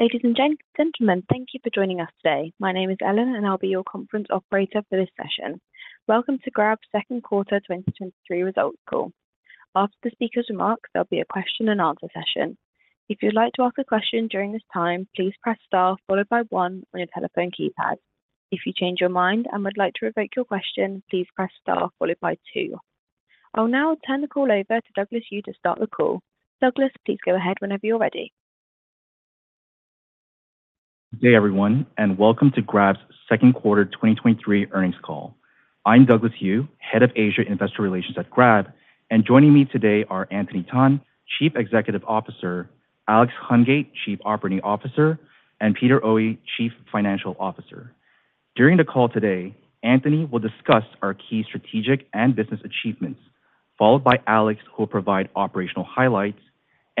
Ladies and gentlemen, thank you for joining us today. My name is Ellen, and I'll be your conference operator for this session. Welcome to Grab's second quarter 2023 results call. After the speaker's remarks, there'll be a question and answer session. If you'd like to ask a question during this time, please press star followed by one on your telephone keypad. If you change your mind and would like to revoke your question, please press star followed by two. I'll now turn the call over to Douglas Eu to start the call. Douglas, please go ahead whenever you're ready. Good day, everyone, and welcome to Grab's second quarter 2023 earnings call. I'm Douglas Eu, Head of Asia Investor Relations at Grab, and joining me today are Anthony Tan, Chief Executive Officer, Alex Hungate, Chief Operating Officer, and Peter Oey, Chief Financial Officer. During the call today, Anthony will discuss our key strategic and business achievements, followed by Alex, who will provide operational highlights,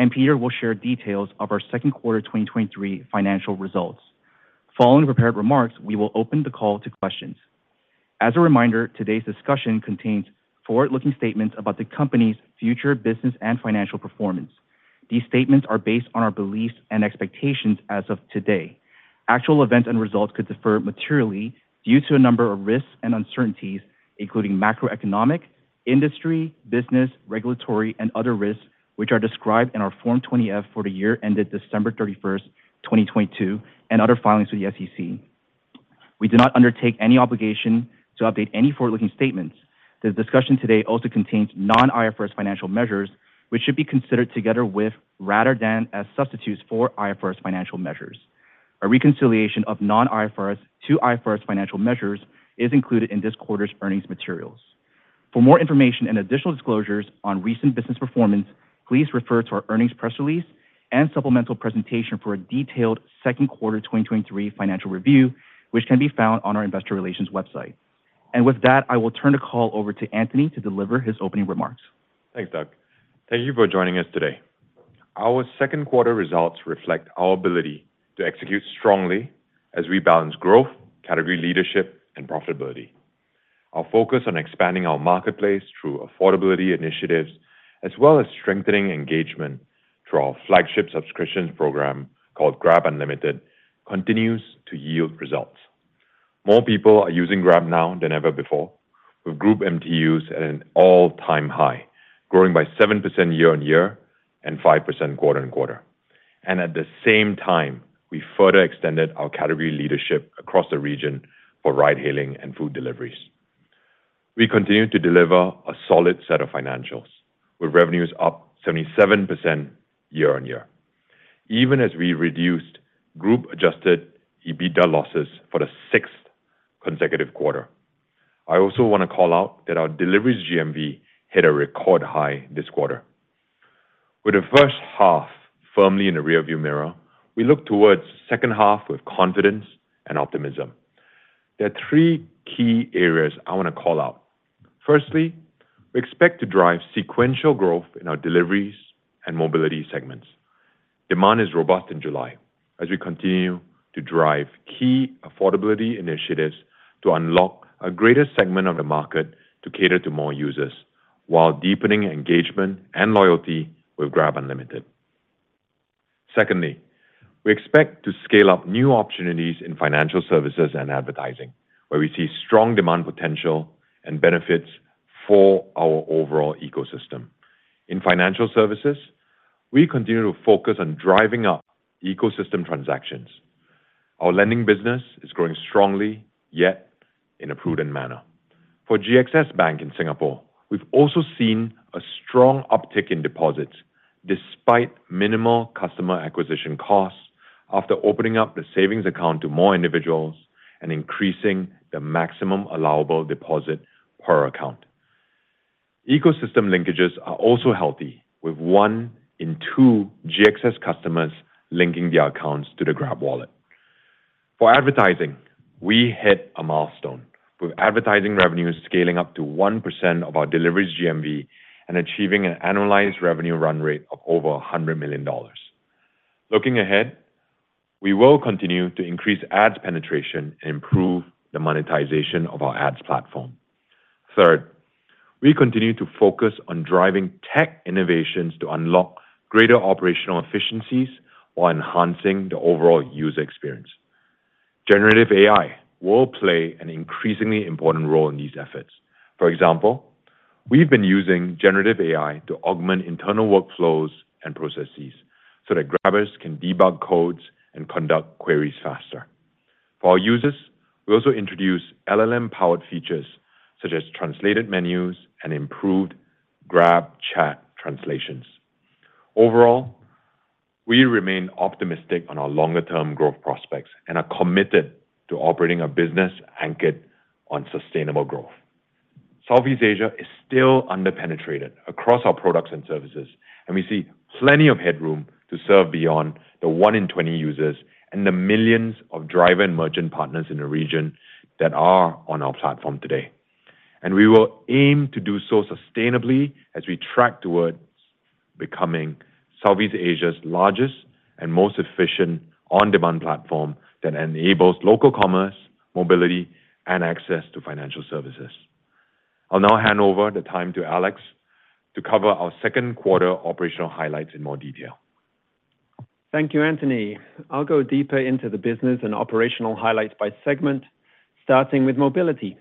and Peter will share details of our second quarter 2023 financial results. Following prepared remarks, we will open the call to questions. As a reminder, today's discussion contains forward-looking statements about the company's future business and financial performance. These statements are based on our beliefs and expectations as of today. Actual events and results could differ materially due to a number of risks and uncertainties, including macroeconomic, industry, business, regulatory, and other risks, which are described in our Form 20-F for the year ended December 31st, 2022, and other filings with the SEC. We do not undertake any obligation to update any forward-looking statements. The discussion today also contains non-IFRS financial measures, which should be considered together with, rather than as substitutes for, IFRS financial measures. A reconciliation of non-IFRS to IFRS financial measures is included in this quarter's earnings materials. For more information and additional disclosures on recent business performance, please refer to our earnings press release and supplemental presentation for a detailed second quarter 2023 financial review, which can be found on our investor relations website. And with that, I will turn the call over to Anthony to deliver his opening remarks. Thanks, Doug. Thank you for joining us today. Our second quarter results reflect our ability to execute strongly as we balance growth, category leadership, and profitability. Our focus on expanding our marketplace through affordability initiatives, as well as strengthening engagement through our flagship subscriptions program called Grab Unlimited, continues to yield results. More people are using Grab now than ever before, with group MTUs at an all-time high, growing by 7% year-on-year and 5% quarter-on-quarter. And at the same time, we further extended our category leadership across the region for ride-hailing and food deliveries. We continue to deliver a solid set of financials, with revenues up 77% year-on-year, even as we reduced group-adjusted EBITDA losses for the sixth consecutive quarter. I also want to call out that our deliveries GMV hit a record high this quarter. With the first half firmly in the rearview mirror, we look towards the second half with confidence and optimism. There are three key areas I want to call out. Firstly, we expect to drive sequential growth in our deliveries and mobility segments. Demand is robust in July as we continue to drive key affordability initiatives to unlock a greater segment of the market to cater to more users, while deepening engagement and loyalty with GrabUnlimited. Secondly, we expect to scale up new opportunities in financial services and advertising, where we see strong demand potential and benefits for our overall ecosystem. In financial services, we continue to focus on driving up ecosystem transactions. Our lending business is growing strongly, yet in a prudent manner. For GXS Bank in Singapore, we've also seen a strong uptick in deposits, despite minimal customer acquisition costs after opening up the savings account to more individuals and increasing the maximum allowable deposit per account. Ecosystem linkages are also healthy, with one in two GXS customers linking their accounts to the Grab wallet. For advertising, we hit a milestone, with advertising revenues scaling up to 1% of our deliveries GMV and achieving an annualized revenue run rate of over $100 million. Looking ahead, we will continue to increase ads penetration and improve the monetization of our ads platform. Third, we continue to focus on driving tech innovations to unlock greater operational efficiencies while enhancing the overall user experience. Generative AI will play an increasingly important role in these efforts. For example, we've been using generative AI to augment internal workflows and processes so that Grabbers can debug codes and conduct queries faster. For our users, we also introduce LLM-powered features such as translated menus and improved Grab chat translations. Overall, we remain optimistic on our longer-term growth prospects and are committed to operating a business anchored on sustainable growth. Southeast Asia is still under-penetrated across our products and services, and we see plenty of headroom to serve beyond the one in 20 users and the millions of driver and merchant partners in the region that are on our platform today. And we will aim to do so sustainably as we track towards becoming Southeast Asia's largest and most efficient on-demand platform that enables local commerce, mobility, and access to financial services. I'll now hand over the time to Alex to cover our second quarter operational highlights in more detail. Thank you, Anthony. I'll go deeper into the business and operational highlights by segment, starting with mobility.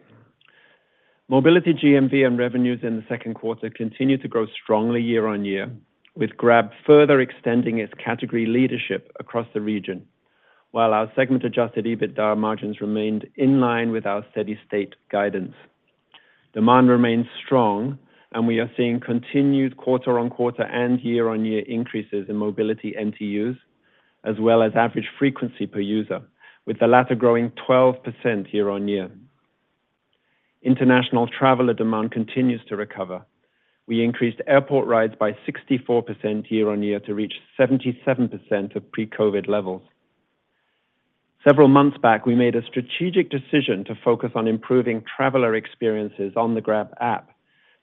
Mobility GMV and revenues in the second quarter continued to grow strongly year-on-year, with Grab further extending its category leadership across the region, while our segment-adjusted EBITDA margins remained in line with our steady-state guidance. Demand remains strong, and we are seeing continued quarter-on-quarter and year-on-year increases in mobility MTUs, as well as average frequency per user, with the latter growing 12% year-on-year. International traveler demand continues to recover. We increased airport rides by 64% year-on-year to reach 77% of pre-COVID levels. Several months back, we made a strategic decision to focus on improving traveler experiences on the Grab app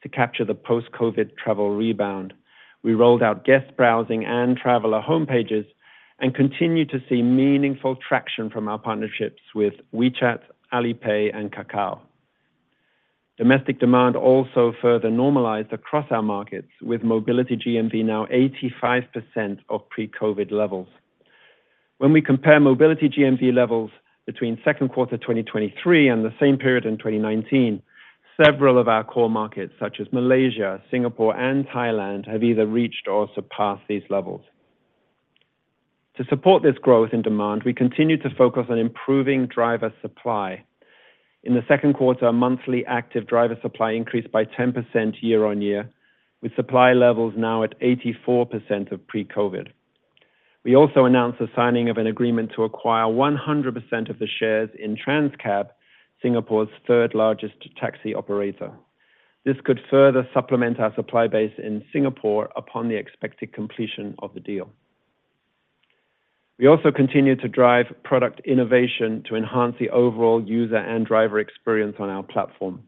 to capture the post-COVID travel rebound. We rolled out guest browsing and traveler homepages and continue to see meaningful traction from our partnerships with WeChat, Alipay, and Kakao. Domestic demand also further normalized across our markets, with mobility GMV now 85% of pre-COVID levels. When we compare mobility GMV levels between second quarter 2023 and the same period in 2019, several of our core markets, such as Malaysia, Singapore, and Thailand, have either reached or surpassed these levels. To support this growth in demand, we continue to focus on improving driver supply. In the second quarter, monthly active driver supply increased by 10% year-on-year, with supply levels now at 84% of pre-COVID. We also announced the signing of an agreement to acquire 100% of the shares in Trans-Cab, Singapore's third-largest taxi operator. This could further supplement our supply base in Singapore upon the expected completion of the deal. We also continue to drive product innovation to enhance the overall user and driver experience on our platform.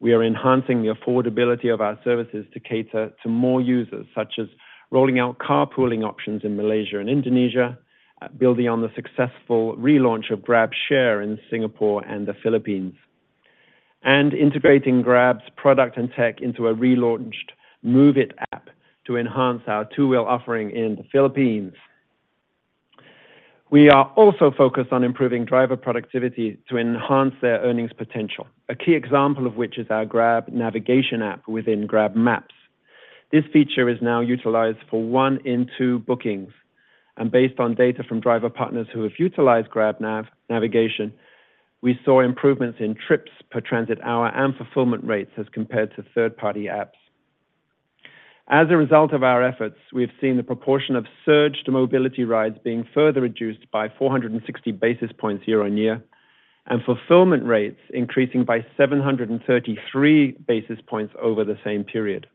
We are enhancing the affordability of our services to cater to more users, such as rolling out carpooling options in Malaysia and Indonesia, uh, building on the successful relaunch of GrabShare in Singapore and the Philippines, and integrating Grab's product and tech into a relaunched Move-It app to enhance our two-wheel offering in the Philippines. We are also focused on improving driver productivity to enhance their earnings potential, a key example of which is our Grab Navigation app within Grab Maps. This feature is now utilized for one in two bookings, and based on data from driver partners who have utilized GrabNav Navigation, we saw improvements in trips per transit hour and fulfillment rates as compared to third-party apps. As a result of our efforts, we've seen the proportion of surge to mobility rides being further reduced by 460 basis points year-on-year, and fulfillment rates increasing by 733 basis points over the same period.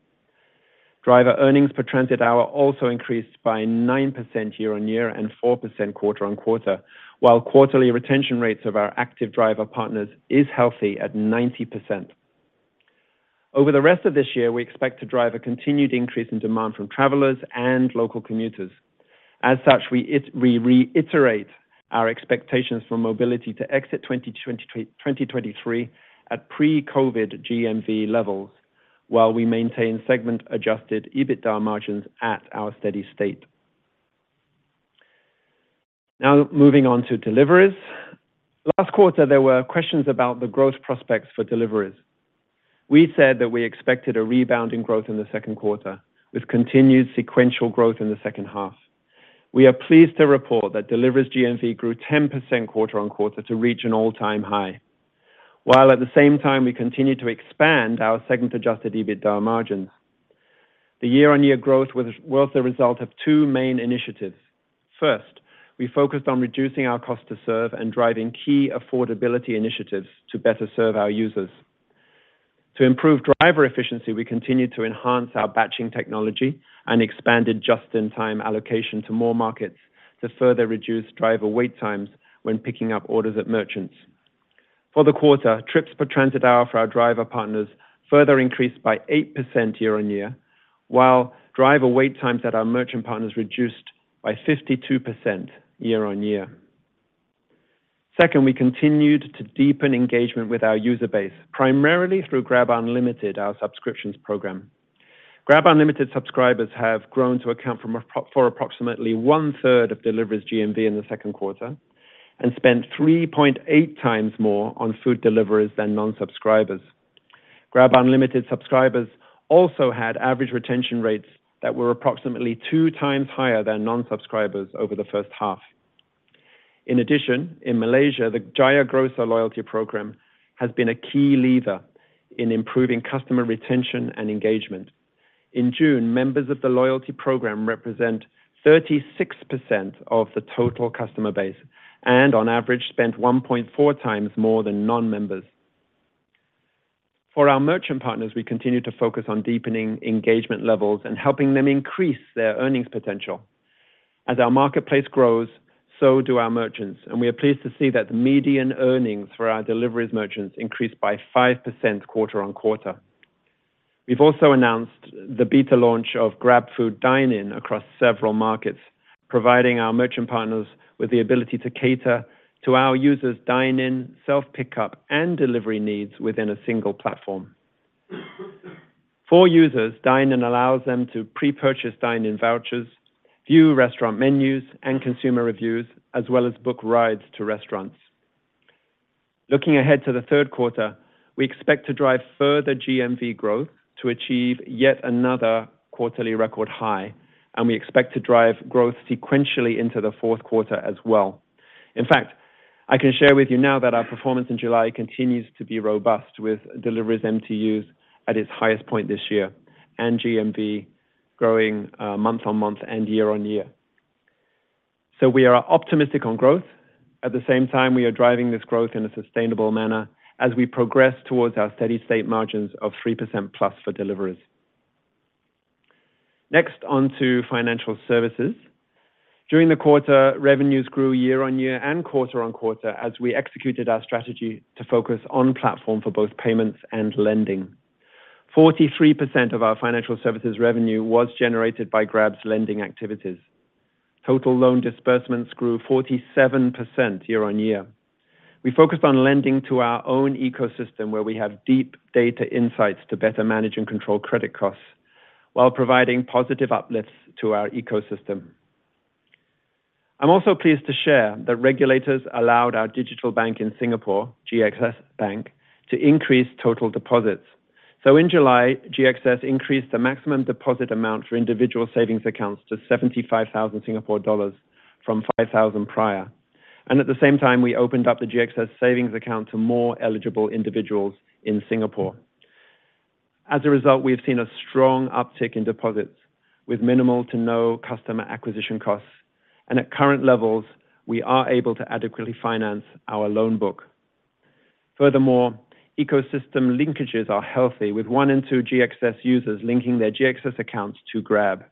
Driver earnings per transit hour also increased by 9% year-on-year and 4% quarter-on-quarter, while quarterly retention rates of our active driver partners is healthy at 90%. Over the rest of this year, we expect to drive a continued increase in demand from travelers and local commuters. As such, we reiterate our expectations for mobility to exit 2023 at pre-COVID GMV levels, while we maintain segment-adjusted EBITDA margins at our steady state. Now, moving on to deliveries. Last quarter, there were questions about the growth prospects for deliveries. We said that we expected a rebound in growth in the second quarter, with continued sequential growth in the second half. We are pleased to report that deliveries GMV grew 10% quarter-on-quarter to reach an all-time high, while at the same time, we continued to expand our segment-adjusted EBITDA margins. The year-on-year growth was the result of two main initiatives. First, we focused on reducing our cost to serve and driving key affordability initiatives to better serve our users. To improve driver efficiency, we continued to enhance our batching technology and expanded just-in-time allocation to more markets to further reduce driver wait times when picking up orders at merchants. For the quarter, trips per transit hour for our driver partners further increased by 8% year-on-year, while driver wait times at our merchant partners reduced by 52% year-on-year. Second, we continued to deepen engagement with our user base, primarily through Grab Unlimited, our subscriptions program. Grab Unlimited subscribers have grown to account for approximately one-third of deliveries GMV in the second quarter and spent 3.8 times more on food deliveries than non-subscribers. Grab Unlimited subscribers also had average retention rates that were approximately two times higher than non-subscribers over the first half. In addition, in Malaysia, the Jaya Grocer loyalty program has been a key lever in improving customer retention and engagement. In June, members of the loyalty program represent 36% of the total customer base and on average, spent 1.4 times more than non-members. For our merchant partners, we continue to focus on deepening engagement levels and helping them increase their earnings potential. As our marketplace grows, so do our merchants, and we are pleased to see that the median earnings for our deliveries merchants increased by 5% quarter-on-quarter. We've also announced the beta launch of GrabFood Dine-In across several markets, providing our merchant partners with the ability to cater to our users' dine-in, self-pickup, and delivery needs within a single platform. For users, Dine-In allows them to pre-purchase dine-in vouchers, view restaurant menus and consumer reviews, as well as book rides to restaurants. Looking ahead to the third quarter, we expect to drive further GMV growth to achieve yet another quarterly record high, and we expect to drive growth sequentially into the fourth quarter as well. In fact, I can share with you now that our performance in July continues to be robust, with deliveries MTUs at its highest point this year and GMV growing uh, month-on-month and year-on-year. So we are optimistic on growth. At the same time, we are driving this growth in a sustainable manner as we progress towards our steady state margins of 3%+ plus for deliveries. Next, on to financial services. During the quarter, revenues grew year-on-year and quarter-on-quarter as we executed our strategy to focus on platform for both payments and lending. 43% of our financial services revenue was generated by Grab's lending activities. Total loan disbursements grew 47% year-on-year. We focused on lending to our own ecosystem, where we have deep data insights to better manage and control credit costs while providing positive uplifts to our ecosystem. I'm also pleased to share that regulators allowed our digital bank in Singapore, GXS Bank, to increase total deposits. So in July, GXS increased the maximum deposit amount for individual savings accounts to 75,000 Singapore dollars from 5,000 prior. And at the same time, we opened up the GXS savings account to more eligible individuals in Singapore. As a result, we've seen a strong uptick in deposits with minimal to no customer acquisition costs, and at current levels, we are able to adequately finance our loan book. Furthermore, ecosystem linkages are healthy, with one in two GXS users linking their GXS accounts to Grab.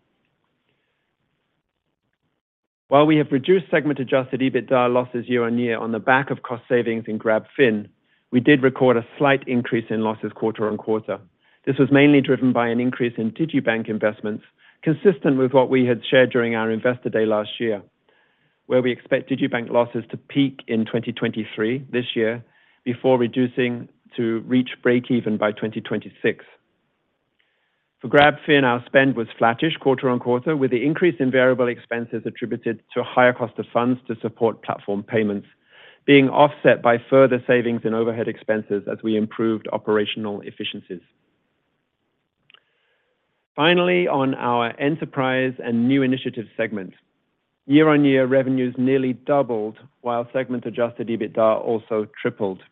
While we have reduced segment-adjusted EBITDA losses year-on-year on the back of cost savings in GrabFin, we did record a slight increase in losses quarter-on-quarter. This was mainly driven by an increase in digibank investments, consistent with what we had shared during our Investor Day last year, where we expect digibank losses to peak in 2023, this year, before reducing to reach breakeven by 2026. For GrabFin, our spend was flattish quarter-on-quarter, with the increase in variable expenses attributed to a higher cost of funds to support platform payments, being offset by further savings in overhead expenses as we improved operational efficiencies. Finally, on our enterprise and new initiative segment. Year-on-year revenues nearly doubled, while segment adjusted EBITDA also tripled.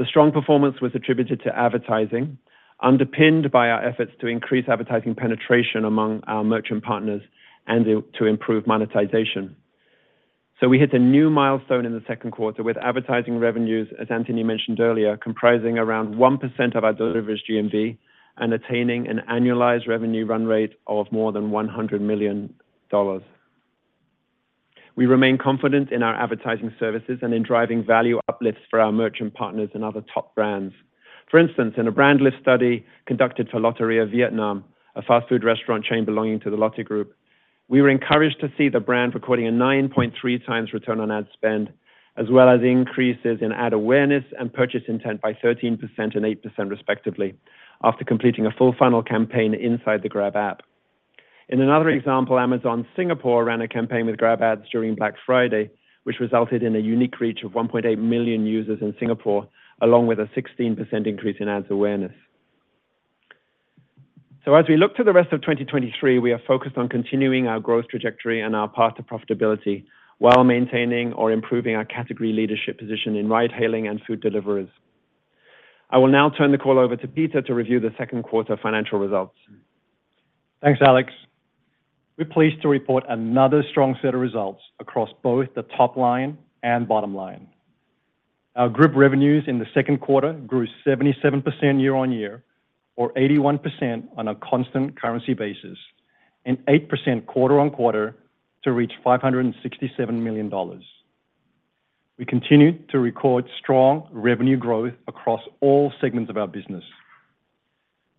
The strong performance was attributed to advertising, underpinned by our efforts to increase advertising penetration among our merchant partners and to improve monetization. So we hit a new milestone in the second quarter with advertising revenues, as Anthony mentioned earlier, comprising around 1% of our deliveries GMV and attaining an annualized revenue run rate of more than $100 million. We remain confident in our advertising services and in driving value uplifts for our merchant partners and other top brands. For instance, in a brand lift study conducted for Lotteria Vietnam, a fast food restaurant chain belonging to the Lotte Group, we were encouraged to see the brand recording a 9.3x return on ad spend, as well as increases in ad awareness and purchase intent by 13% and 8% respectively, after completing a full funnel campaign inside the Grab app. In another example, Amazon Singapore ran a campaign with GrabAds during Black Friday, which resulted in a unique reach of 1.8 million users in Singapore, along with a 16% increase in ads awareness. So as we look to the rest of 2023, we are focused on continuing our growth trajectory and our path to profitability while maintaining or improving our category leadership position in ride-hailing and food deliveries. I will now turn the call over to Peter to review the second quarter financial results. Thanks, Alex. We're pleased to report another strong set of results across both the top line and bottom line. Our group revenues in the second quarter grew 77% year-on-year, or 81% on a constant currency basis, and 8% quarter-on-quarter to reach $567 million. We continued to record strong revenue growth across all segments of our business.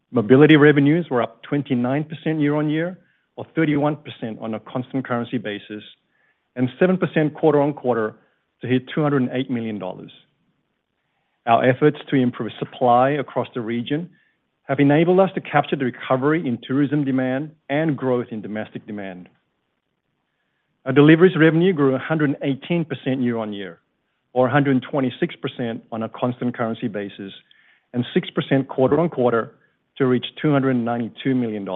Mobility revenues were up 29% year-on-year, or 31% on a constant currency basis, and 7% quarter-on-quarter to hit $208 million. Our efforts to improve supply across the region have enabled us to capture the recovery in tourism demand and growth in domestic demand. Our deliveries revenue grew 118% year-on-year, or 126% on a constant currency basis, and 6% quarter-on-quarter to reach $292 million.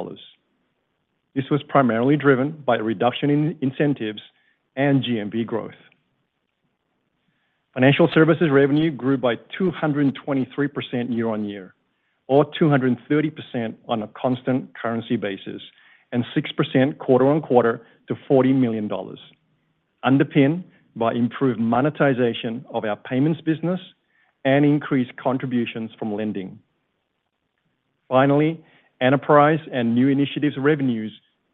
This was primarily driven by a reduction in incentives and GMV growth. Financial services revenue grew by 223% year-on-year, or 230% on a constant currency basis, and 6% quarter-on-quarter to $40 million, underpinned by improved monetization of our payments business and increased contributions from lending. Finally, enterprise and new initiatives revenues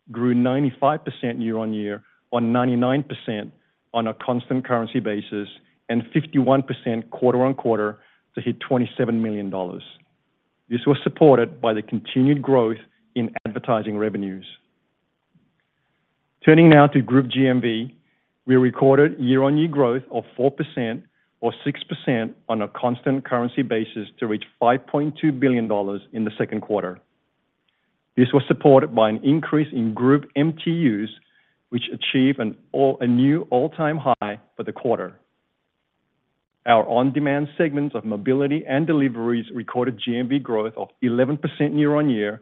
grew 95% year-on-year, or 99% on a constant currency basis, and 51% quarter-on-quarter to hit $27 million. This was supported by the continued growth in advertising revenues. Turning now to group GMV, we recorded year-on-year growth of 4% or 6% on a constant currency basis to reach $5.2 billion in the second quarter. This was supported by an increase in group MTUs, which achieved a new all-time high for the quarter. Our on-demand segments of mobility and deliveries recorded GMV growth of 11% year-on-year,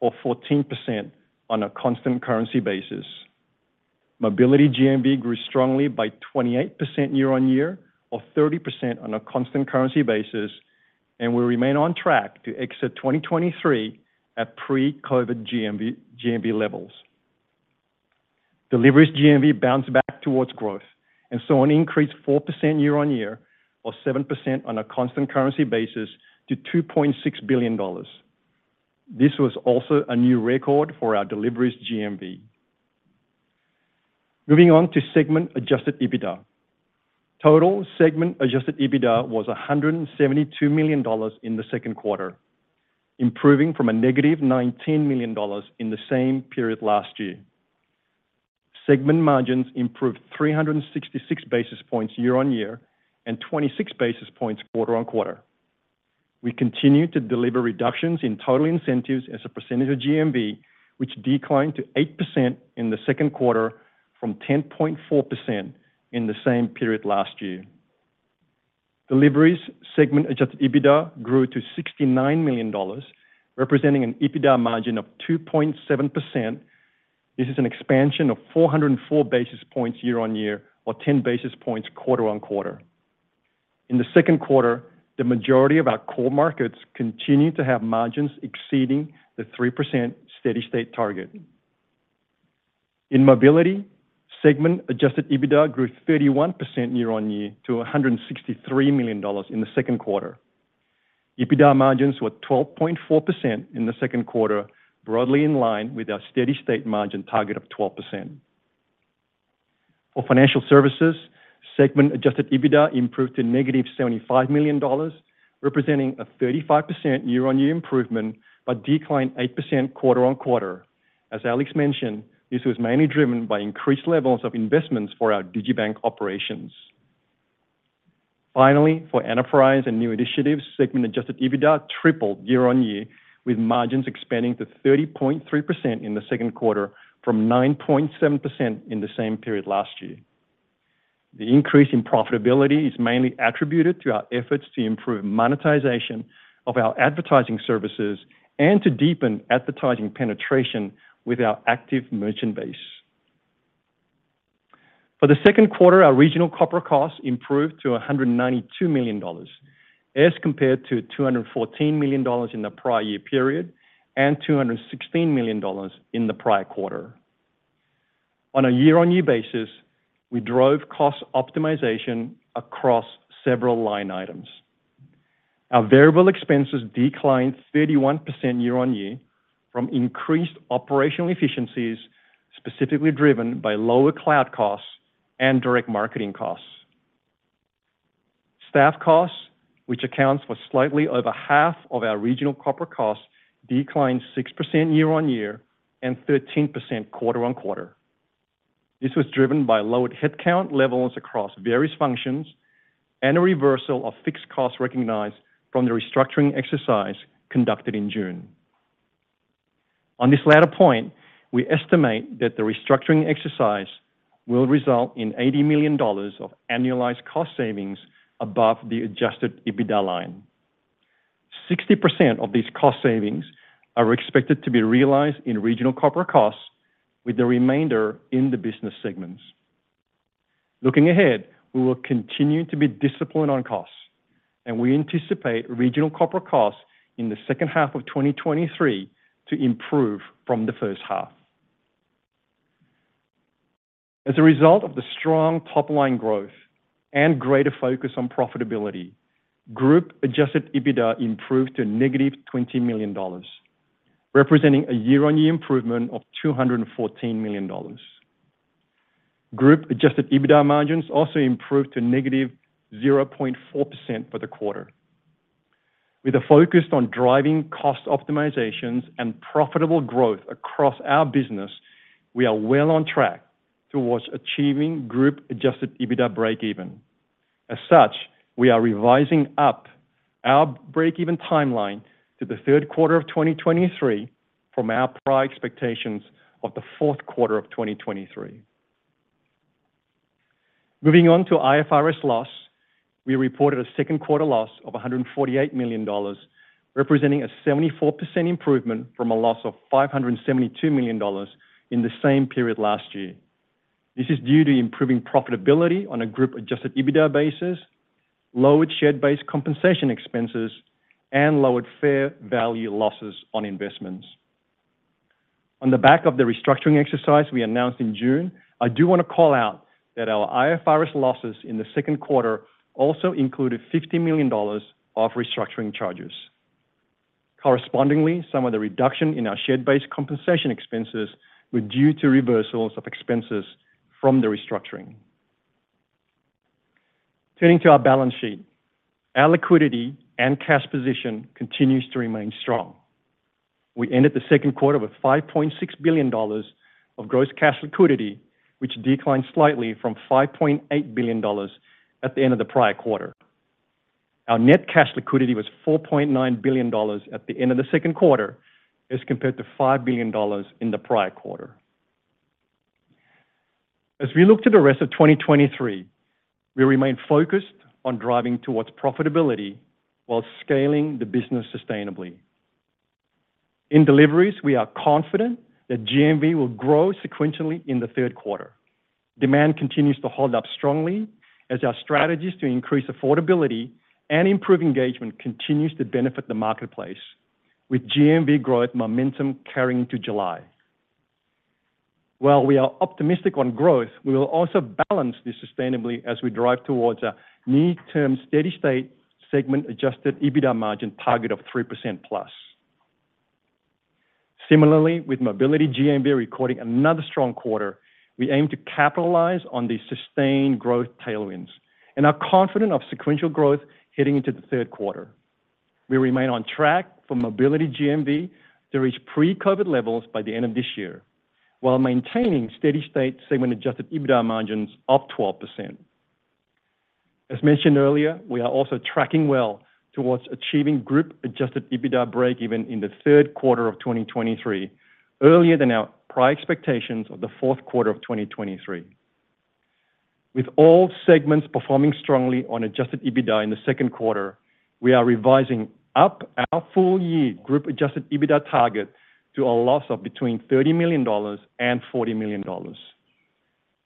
or 14% on a constant currency basis. Mobility GMV grew strongly by 28% year-on-year, or 30% on a constant currency basis, and we remain on track to exit 2023 at pre-COVID GMV levels. Deliveries GMV bounced back towards growth and saw an increase 4% year-on-year, or 7% on a constant currency basis to $2.6 billion. This was also a new record for our deliveries GMV. Moving on to segment adjusted EBITDA. Total segment adjusted EBITDA was $172 million in the second quarter, improving from a negative $19 million in the same period last year. Segment margins improved 366 basis points year-on-year and 26 basis points quarter-on-quarter. We continue to deliver reductions in total incentives as a percentage of GMV, which declined to 8% in the second quarter from 10.4% in the same period last year. Deliveries segment adjusted EBITDA grew to $69 million, representing an EBITDA margin of 2.7%. This is an expansion of 404 basis points year-on-year, or 10 basis points quarter-on-quarter. In the second quarter, the majority of our core markets continued to have margins exceeding the 3% steady state target. In mobility, segment adjusted EBITDA grew 31% year-on-year to $163 million in the second quarter. EBITDA margins were 12.4% in the second quarter, broadly in line with our steady state margin target of 12%. For financial services, segment adjusted EBITDA improved to -$75 million, representing a 35% year-on-year improvement, but declined 8% quarter-on-quarter. As Alex mentioned, this was mainly driven by increased levels of investments for our digibank operations. Finally, for enterprise and new initiatives, segment adjusted EBITDA tripled year-on-year, with margins expanding to 30.3% in the second quarter from 9.7% in the same period last year. The increase in profitability is mainly attributed to our efforts to improve monetization of our advertising services and to deepen advertising penetration with our active merchant base. For the second quarter, our regional corporate costs improved to $192 million, as compared to $214 million in the prior year period and $216 million in the prior quarter. On a year-on-year basis, we drove cost optimization across several line items. Our variable expenses declined 31% year-on-year from increased operational efficiencies, specifically driven by lower cloud costs and direct marketing costs. Staff costs, which accounts for slightly over half of our regional corporate costs, declined 6% year-on-year and 13% quarter-on-quarter. This was driven by lowered headcount levels across various functions and a reversal of fixed costs recognized from the restructuring exercise conducted in June. On this latter point, we estimate that the restructuring exercise will result in $80 million of annualized cost savings above the adjusted EBITDA line. 60% of these cost savings are expected to be realized in regional corporate costs, with the remainder in the business segments. Looking ahead, we will continue to be disciplined on costs, and we anticipate regional corporate costs in the second half of 2023 to improve from the first half. As a result of the strong top-line growth and greater focus on profitability, group adjusted EBITDA improved to negative -$20 million, representing a year-on-year improvement of $214 million. Group adjusted EBITDA margins also improved to negative -0.4% for the quarter. With a focus on driving cost optimizations and profitable growth across our business, we are well on track towards achieving group adjusted EBITDA breakeven. As such, we are revising up our breakeven timeline to the third quarter of 2023 from our prior expectations of the fourth quarter of 2023. Moving on to IFRS loss, we reported a second quarter loss of $148 million, representing a 74% improvement from a loss of $572 million in the same period last year. This is due to improving profitability on a group adjusted EBITDA basis, lowered share-based compensation expenses, and lowered fair value losses on investments. On the back of the restructuring exercise we announced in June, I do want to call out that our IFRS losses in the second quarter also included $50 million of restructuring charges. Correspondingly, some of the reduction in our share-based compensation expenses were due to reversals of expenses from the restructuring. Turning to our balance sheet, our liquidity and cash position continues to remain strong. We ended the second quarter with $5.6 billion of gross cash liquidity, which declined slightly from $5.8 billion at the end of the prior quarter. Our net cash liquidity was $4.9 billion at the end of the second quarter, as compared to $5 billion in the prior quarter. As we look to the rest of 2023, we remain focused on driving towards profitability while scaling the business sustainably. In deliveries, we are confident that GMV will grow sequentially in the third quarter. Demand continues to hold up strongly as our strategies to increase affordability and improve engagement continues to benefit the marketplace, with GMV growth momentum carrying into July. While we are optimistic on growth, we will also balance this sustainably as we drive towards a near-term steady state segment Adjusted EBITDA margin target of 3%+. Plus. Similarly, with mobility GMV recording another strong quarter, we aim to capitalize on these sustained growth tailwinds and are confident of sequential growth heading into the third quarter. We remain on track for mobility GMV to reach pre-COVID levels by the end of this year, while maintaining steady state segment Adjusted EBITDA margins of 12%. As mentioned earlier, we are also tracking well towards achieving group Adjusted EBITDA breakeven in the third quarter of 2023, earlier than our prior expectations of the fourth quarter of 2023. With all segments performing strongly on Adjusted EBITDA in the second quarter, we are revising up our full year group Adjusted EBITDA target to a loss of between $30 million and $40 million.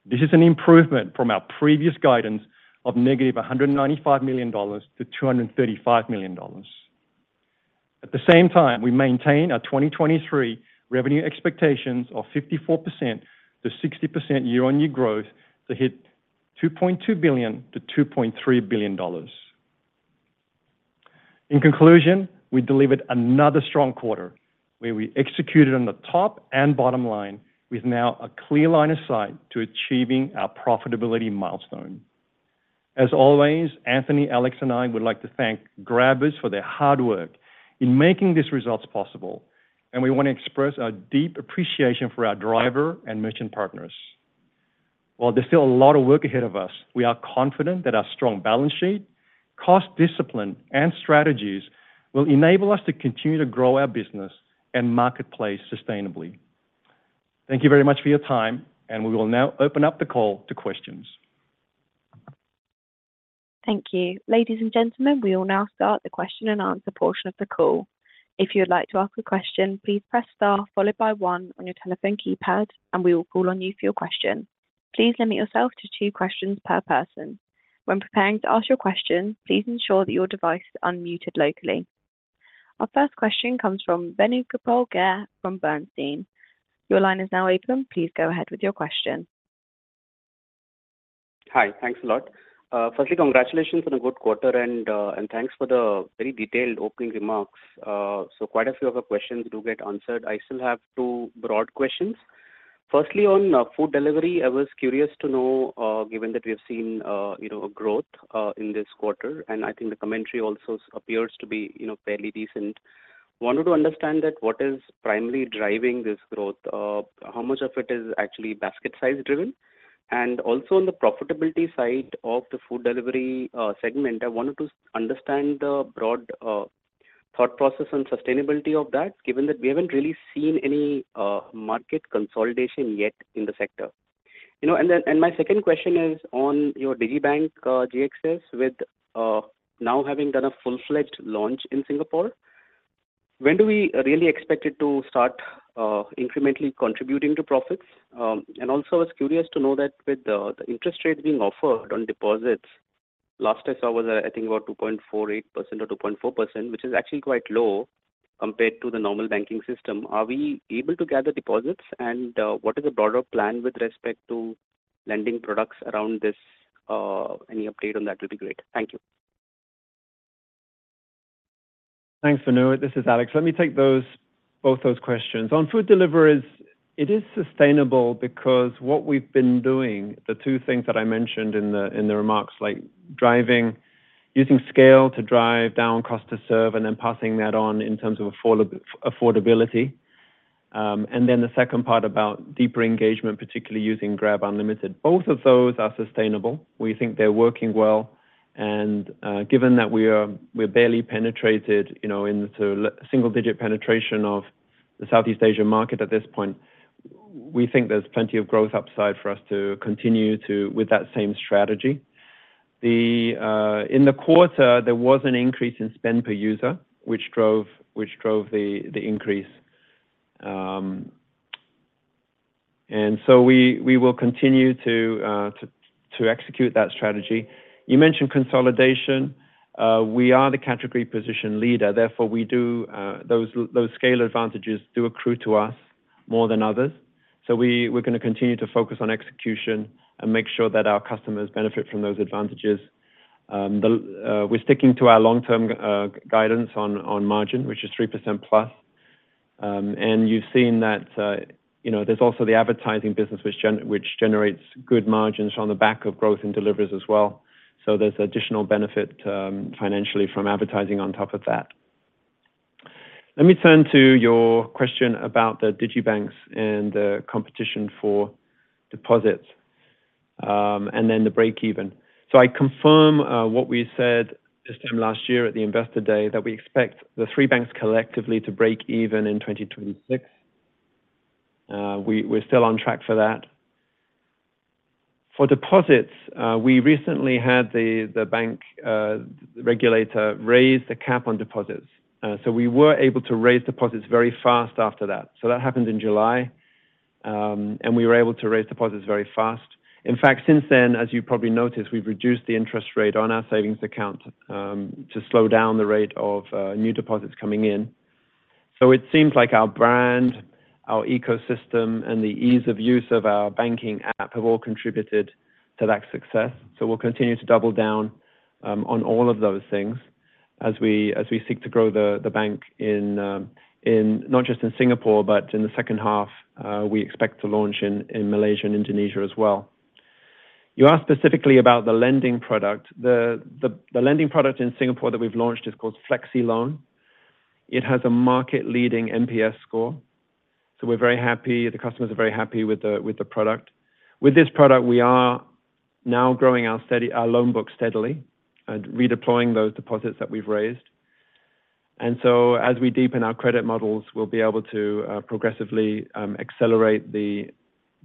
This is an improvement from our previous guidance of -$195 million to $235 million. At the same time, we maintain our 2023 revenue expectations of 54%-60% year-on-year growth to hit $2.2 billion-$2.3 billion. In conclusion, we delivered another strong quarter, where we executed on the top and bottom line, with now a clear line of sight to achieving our profitability milestone. As always, Anthony, Alex, and I would like to thank Grabbers for their hard work in making these results possible, and we want to express our deep appreciation for our driver and merchant partners. While there's still a lot of work ahead of us, we are confident that our strong balance sheet, cost discipline, and strategies will enable us to continue to grow our business and marketplace sustainably. Thank you very much for your time, and we will now open up the call to questions. Thank you. Ladies and gentlemen, we will now start the question and answer portion of the call. If you would like to ask a question, please press star followed by one on your telephone keypad, and we will call on you for your question. Please limit yourself to two questions per person. When preparing to ask your question, please ensure that your device is unmuted locally. Our first question comes from Venugopal Garre from Bernstein. Your line is now open. Please go ahead with your question. Hi, thanks a lot. Uh, firstly, congratulations on a good quarter, and uh, and thanks for the very detailed opening remarks. Uh, so quite a few of the questions do get answered. I still have two broad questions. Firstly, on food delivery, I was curious to know, given that we have seen, you know, growth in this quarter, and I think the commentary also appears to be, you know, fairly decent. Wanted to understand that what is primarily driving this growth? How much of it is actually basket size driven? And also on the profitability side of the food delivery uh, segment, I wanted to understand the broad uh, thought process and sustainability of that, given that we haven't really seen any uh, market consolidation yet in the sector. You know, and then, and my second question is on your digibank GXS, with now having done a full-fledged launch in Singapore, when do we really expect it to start uh, incrementally contributing to profits? Um, and also I was curious to know that with uh, the interest rates being offered on deposits, last I saw was, uh, I think about 2.48% or 2.4%, which is actually quite low compared to the normal banking system. Are we able to gather deposits? And what is the broader plan with respect to lending products around this? Any update on that would be great. Thank you. Thanks, Venu. This is Alex. Let me take those, both those questions. On food deliveries, it is sustainable because what we've been doing, the two things that I mentioned in the, in the remarks, like driving, using scale to drive down cost to serve and then passing that on in terms of affordability. Um, and then the second part about deeper engagement, particularly using Grab Unlimited. Both of those are sustainable. We think they're working well, And given that we're we're barely penetrated, you know, into single-digit penetration of the Southeast Asia market at this point, we think there's plenty of growth upside for us to continue to with that same strategy. The uh in the quarter, there was an increase in spend per user, which drove which drove the the increase. And so we we will continue to uh to execute that strategy. You mentioned consolidation. Uh, we are the category position leader, therefore, we do uh, those scale advantages do accrue to us more than others. So we're gonna continue to focus on execution and make sure that our customers benefit from those advantages. Um, uh, we're sticking to our long-term guidance on margin, which is 3%+. Plus. Um, and you've seen that, you know, there's also the advertising business which generates good margins on the back of growth in deliveries as well. So there's additional benefit um, financially from advertising on top of that. Let me turn to your question about the digibanks and the competition for deposits, um, and then the break even. So I confirm uh, what we said this time last year at the Investor Day, that we expect the three banks collectively to break even in 2026. Uh, we're still on track for that. For deposits, uh, we recently had the bank uh, regulator raise the cap on deposits. Uh, so we were able to raise deposits very fast after that. So that happened in July, um, and we were able to raise deposits very fast. In fact, since then, as you probably noticed, we've reduced the interest rate on our savings account um, to slow down the rate of new deposits coming in. So it seems like our brand, our ecosystem, and the ease of use of our banking app have all contributed to that success. So we'll continue to double down um, on all of those things as we seek to grow the bank um, in not just in Singapore, but in the second half, uh, we expect to launch in Malaysia and Indonesia as well. You asked specifically about the lending product. The lending product in Singapore that we've launched is called FlexiLoan. It has a market-leading NPS score, so we're very happy. The customers are very happy with the with the product. With this product, we are now growing our loan book steadily and redeploying those deposits that we've raised. And so as we deepen our credit models, we'll be able to uh, progressively um, accelerate the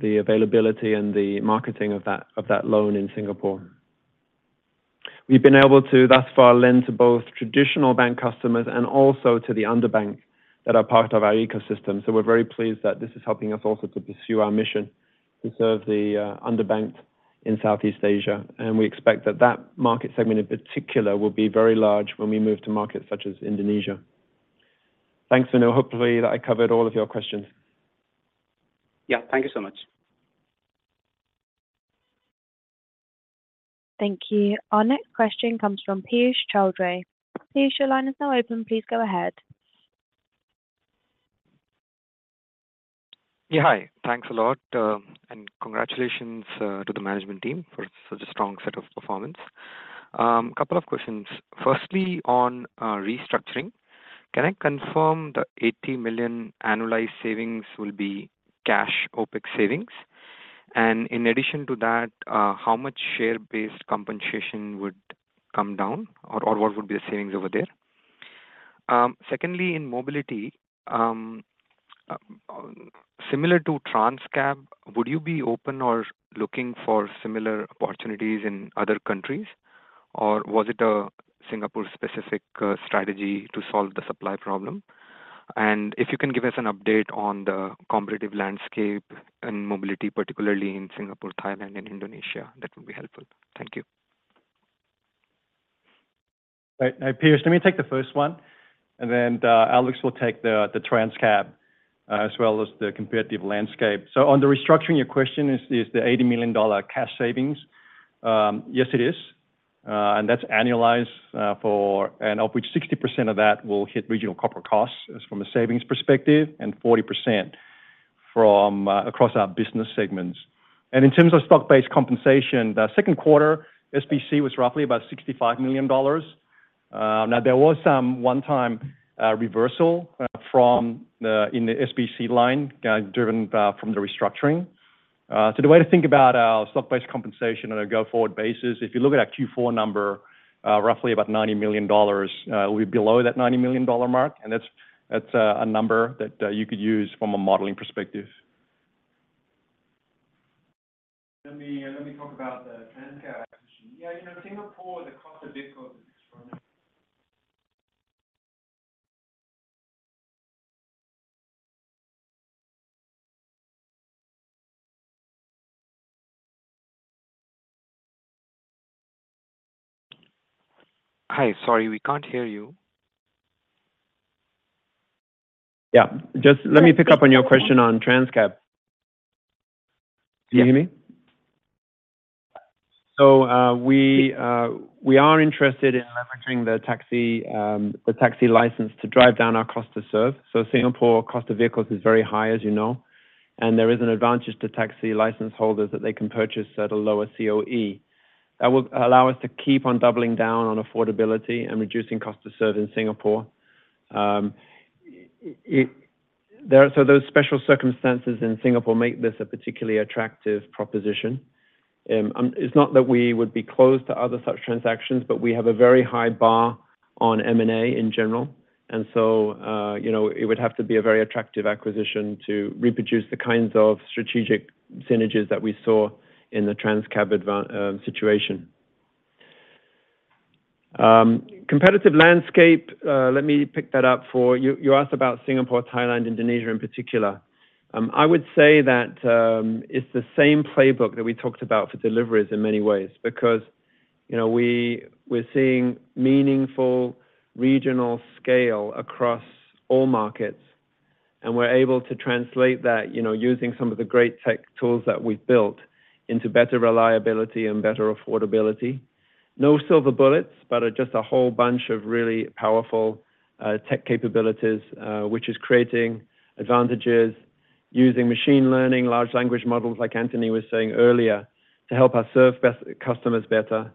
availability and the marketing of that loan in Singapore. We've been able to, thus far, lend to both traditional bank customers and also to the underbanked that are part of our ecosystem. So we're very pleased that this is helping us also to pursue our mission to serve the uh, underbanked in Southeast Asia. And we expect that that market segment, in particular, will be very large when we move to markets such as Indonesia. Thanks, Venu. Hopefully, that I covered all of your questions. Yeah. Thank you so much. Thank you. Our next question comes from Piyush Choudhary. Piyush, your line is now open. Please go ahead. Yeah, hi. Thanks a lot, um, and congratulations uh, to the management team for such a strong set of performance. Um couple of questions. Firstly, on uh, restructuring, can I confirm the 80 million annualized savings will be cash OpEx savings? And in addition to that, uh, how much share-based compensation would come down, or what would be the savings over there? Um, secondly, in mobility, um, similar to Trans-cab, would you be open or looking for similar opportunities in other countries, or was it a Singapore-specific uh, strategy to solve the supply problem? And if you can give us an update on the competitive landscape and mobility, particularly in Singapore, Thailand, and Indonesia, that would be helpful. Thank you. Right. Piyush, let me take the first one, and then uh, Alex will take the Trans-cab Uh, as well as the competitive landscape. So on the restructuring, your question is the $80 million cash savings? Um, yes, it is. Uh, and that's annualized, uh, for, and of which 60% of that will hit regional corporate costs from a savings perspective, and 40% from across our business segments. And in terms of stock-based compensation, the second quarter, SBC was roughly about $65 million. Um, now, there was some one-time Uh, reversal uh, from the in the SBC line, uh, driven from the restructuring. So the way to think about our stock-based compensation on a go-forward basis, if you look at our Q4 number, roughly about $90 million. We're below that $90 million mark, and that's that's a number that you could use from a modeling perspective. Let me talk about the acquisition. Yeah, you know, Singapore, the cost of is Hi, sorry, we can't hear you. Yeah, just let me pick up on your question on Transcab. Can you hear me? So, uh, uh, we are interested in leveraging um, the taxi license to drive down our cost to serve. So Singapore cost of vehicles is very high, as you know, and there is an advantage to taxi license holders that they can purchase at a lower COE. That will allow us to keep on doubling down on affordability and reducing cost to serve in Singapore. Um, so those special circumstances in Singapore make this a particularly attractive proposition. Um, um, it's not that we would be closed to other such transactions, but we have a very high bar on M&A in general, and so, uh, you know, it would have to be a very attractive acquisition to reproduce the kinds of strategic synergies that we saw in the Transcab um, situation. Um, competitive landscape, uh, let me pick that up for you. You asked about Singapore, Thailand, Indonesia in particular. Um, I would say that it's the same playbook that we talked about for deliveries in many ways, because, we're seeing meaningful regional scale across all markets, and we're able to translate that, using some of the great tech tools that we've built into better reliability and better affordability. No silver bullets, but just a whole bunch of really powerful uh, tech capabilities, uh, which is creating advantages using machine learning, large language models, like Anthony was saying earlier, to help us serve customers better.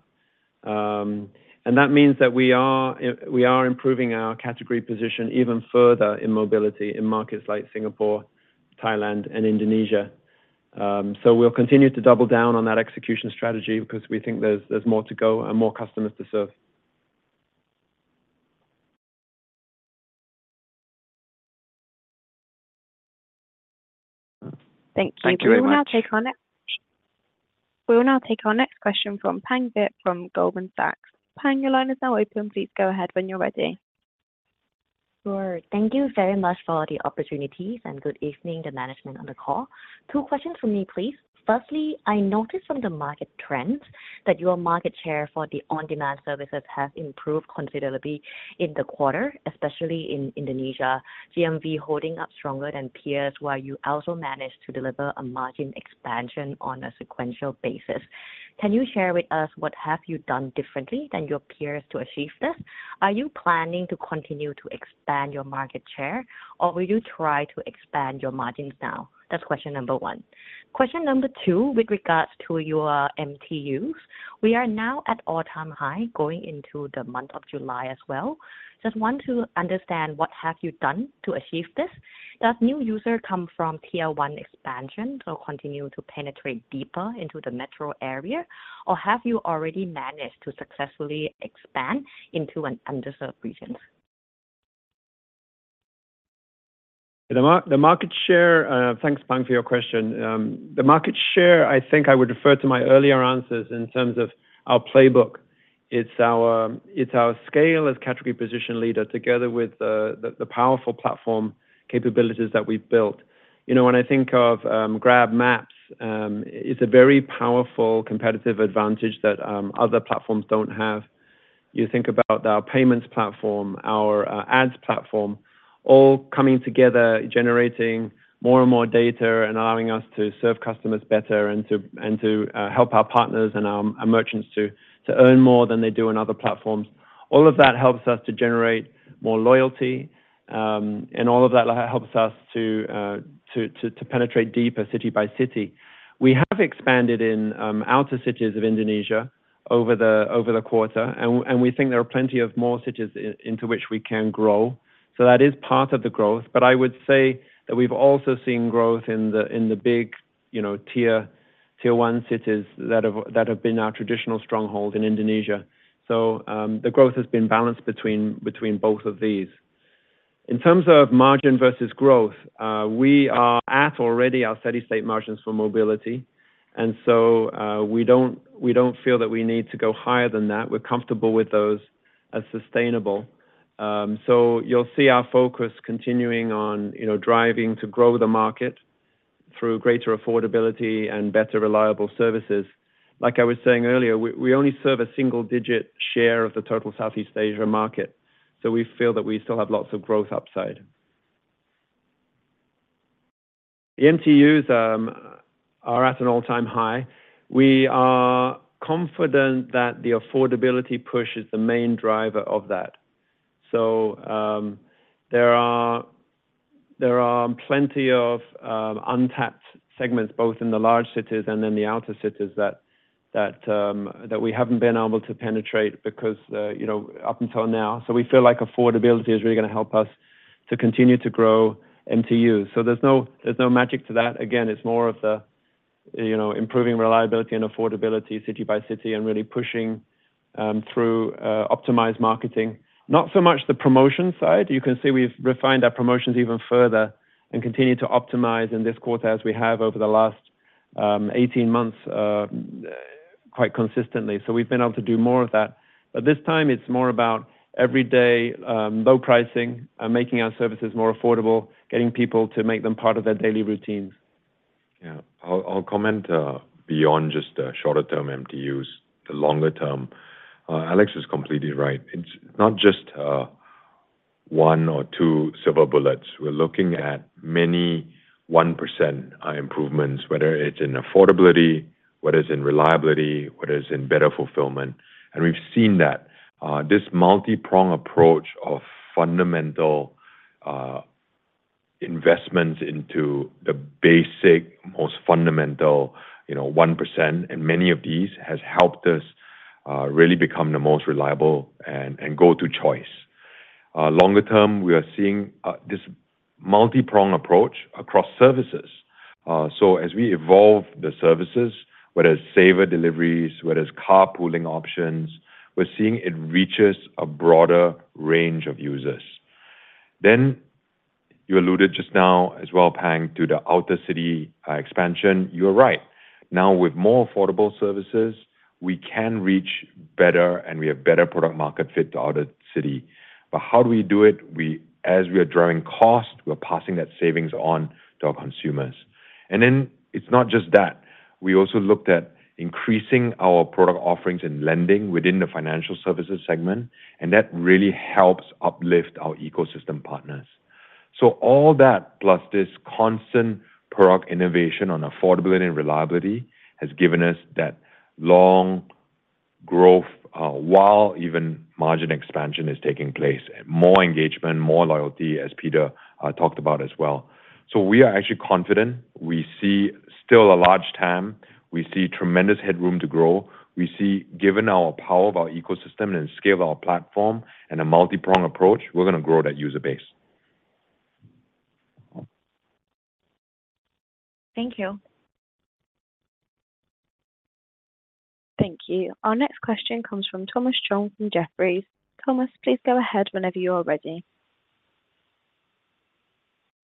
Um, and that means that we are we are improving our category position even further in mobility in markets like Singapore, Thailand, and Indonesia. Um, so we'll continue to double down on that execution strategy because we think there's there's more to go and more customers to serve. Thank you. Thank you very much. We will now take our next question from Pang Vitt from Goldman Sachs. Pang, your line is now open. Please go ahead when you're ready. Sure. Thank you very much for the opportunities, and good evening, the management on the call. Two questions from me, please. Firstly, I noticed from the market trends that your market share for the on-demand services has improved considerably in the quarter, especially in Indonesia, GMV holding up stronger than peers, while you also managed to deliver a margin expansion on a sequential basis. Can you share with us what have you done differently than your peers to achieve this? Are you planning to continue to expand your market share, or will you try to expand your margins now? That's question number one. Question number two, with regards to your MTUs, we are now at all-time high going into the month of July as well. Just want to understand what have you done to achieve this? Does new user come from Tier 1 expansion, so continue to penetrate deeper into the metro area, or have you already managed to successfully expand into an underserved regions? The market share, uh, thanks, Pang, for your question. Um, the market share, I think I would refer to my earlier answers in terms of our playbook. It's our um it's our scale as category position leader, together with uh, the the powerful platform capabilities that we've built. You know, when I think of um, GrabMaps, um, it's a very powerful competitive advantage that other platforms don't have. You think about our payments platform, our uh, ads platform, all coming together, generating more and more data and allowing us to serve customers better and to uh, help our partners and our merchants to earn more than they do on other platforms. All of that helps us to generate more loyalty, um, and all of that helps us uh, to penetrate deeper city by city. We have expanded in um, outer cities of Indonesia over the quarter, and we think there are plenty of more cities into which we can grow. So that is part of the growth. But I would say that we've also seen growth in the big, you know, Tier 1 cities that have been our traditional stronghold in Indonesia. So, um, the growth has been balanced between both of these. In terms of margin versus growth, uh, we are at already our steady state margins for mobility, and so, uh, we don't feel that we need to go higher than that. We're comfortable with those as sustainable. Um, so you'll see our focus continuing on, you know, driving to grow the market through greater affordability and better reliable services. Like I was saying earlier, we only serve a single-digit share of the total Southeast Asia market, so we feel that we still have lots of growth upside. The MTUs um, are at an all-time high. We are confident that the affordability push is the main driver of that. So, um there are there are plenty of untapped segments, both in the large cities and in the outer cities, that that um that we haven't been able to penetrate because, you know, up until now. So we feel like affordability is really gonna help us to continue to grow MTUs. So there's no there's no magic to that. Again, it's more of the, you know, improving reliability and affordability city by city and really pushing through optimized marketing. Not so much the promotion side. You can see we've refined our promotions even further and continue to optimize in this quarter as we have over the last um, 18 months uh, quite consistently. So we've been able to do more of that. But this time it's more about everyday um, low pricing and making our services more affordable, getting people to make them part of their daily routines. Yeah. I'll comment uh, beyond just the shorter term MTUs, the longer term. Uh, Alex is completely right. It's not just uh, one or two silver bullets. We're looking at many 1% uh, improvements, whether it's in affordability, whether it's in reliability, whether it's in better fulfillment. And we've seen that this multi-prong approach of fundamental investments into the basic, most fundamental, you know, 1%, and many of these has helped us Uh, really become the most reliable and go-to choice. Uh, longer term, we are seeing uh, this multi-prong approach across services. So as we evolve the services, whether it's saver deliveries, whether it's carpooling options, we're seeing it reaches a broader range of users. Then you alluded just now as well, Pang, to the outer city expansion. You're right. Now, with more affordable services, we can reach better, and we have better product market fit to outer city. But how do we do it? We as we are driving cost, we're passing that savings on to our consumers. And then it's not just that. We also looked at increasing our product offerings and lending within the financial services segment, and that really helps uplift our ecosystem partners. So all that, plus this constant product innovation on affordability and reliability, has given us that long growth, uh, while even margin expansion is taking place. More engagement, more loyalty, as Peter uh, talked about as well. So we are actually confident. We see still a large TAM. We see tremendous headroom to grow. We see, given our power of our ecosystem and scale of our platform and a multi-prong approach, we're gonna grow that user base. Thank you. Thank you. Our next question comes from Thomas Chong from Jefferies. Thomas, please go ahead whenever you are ready.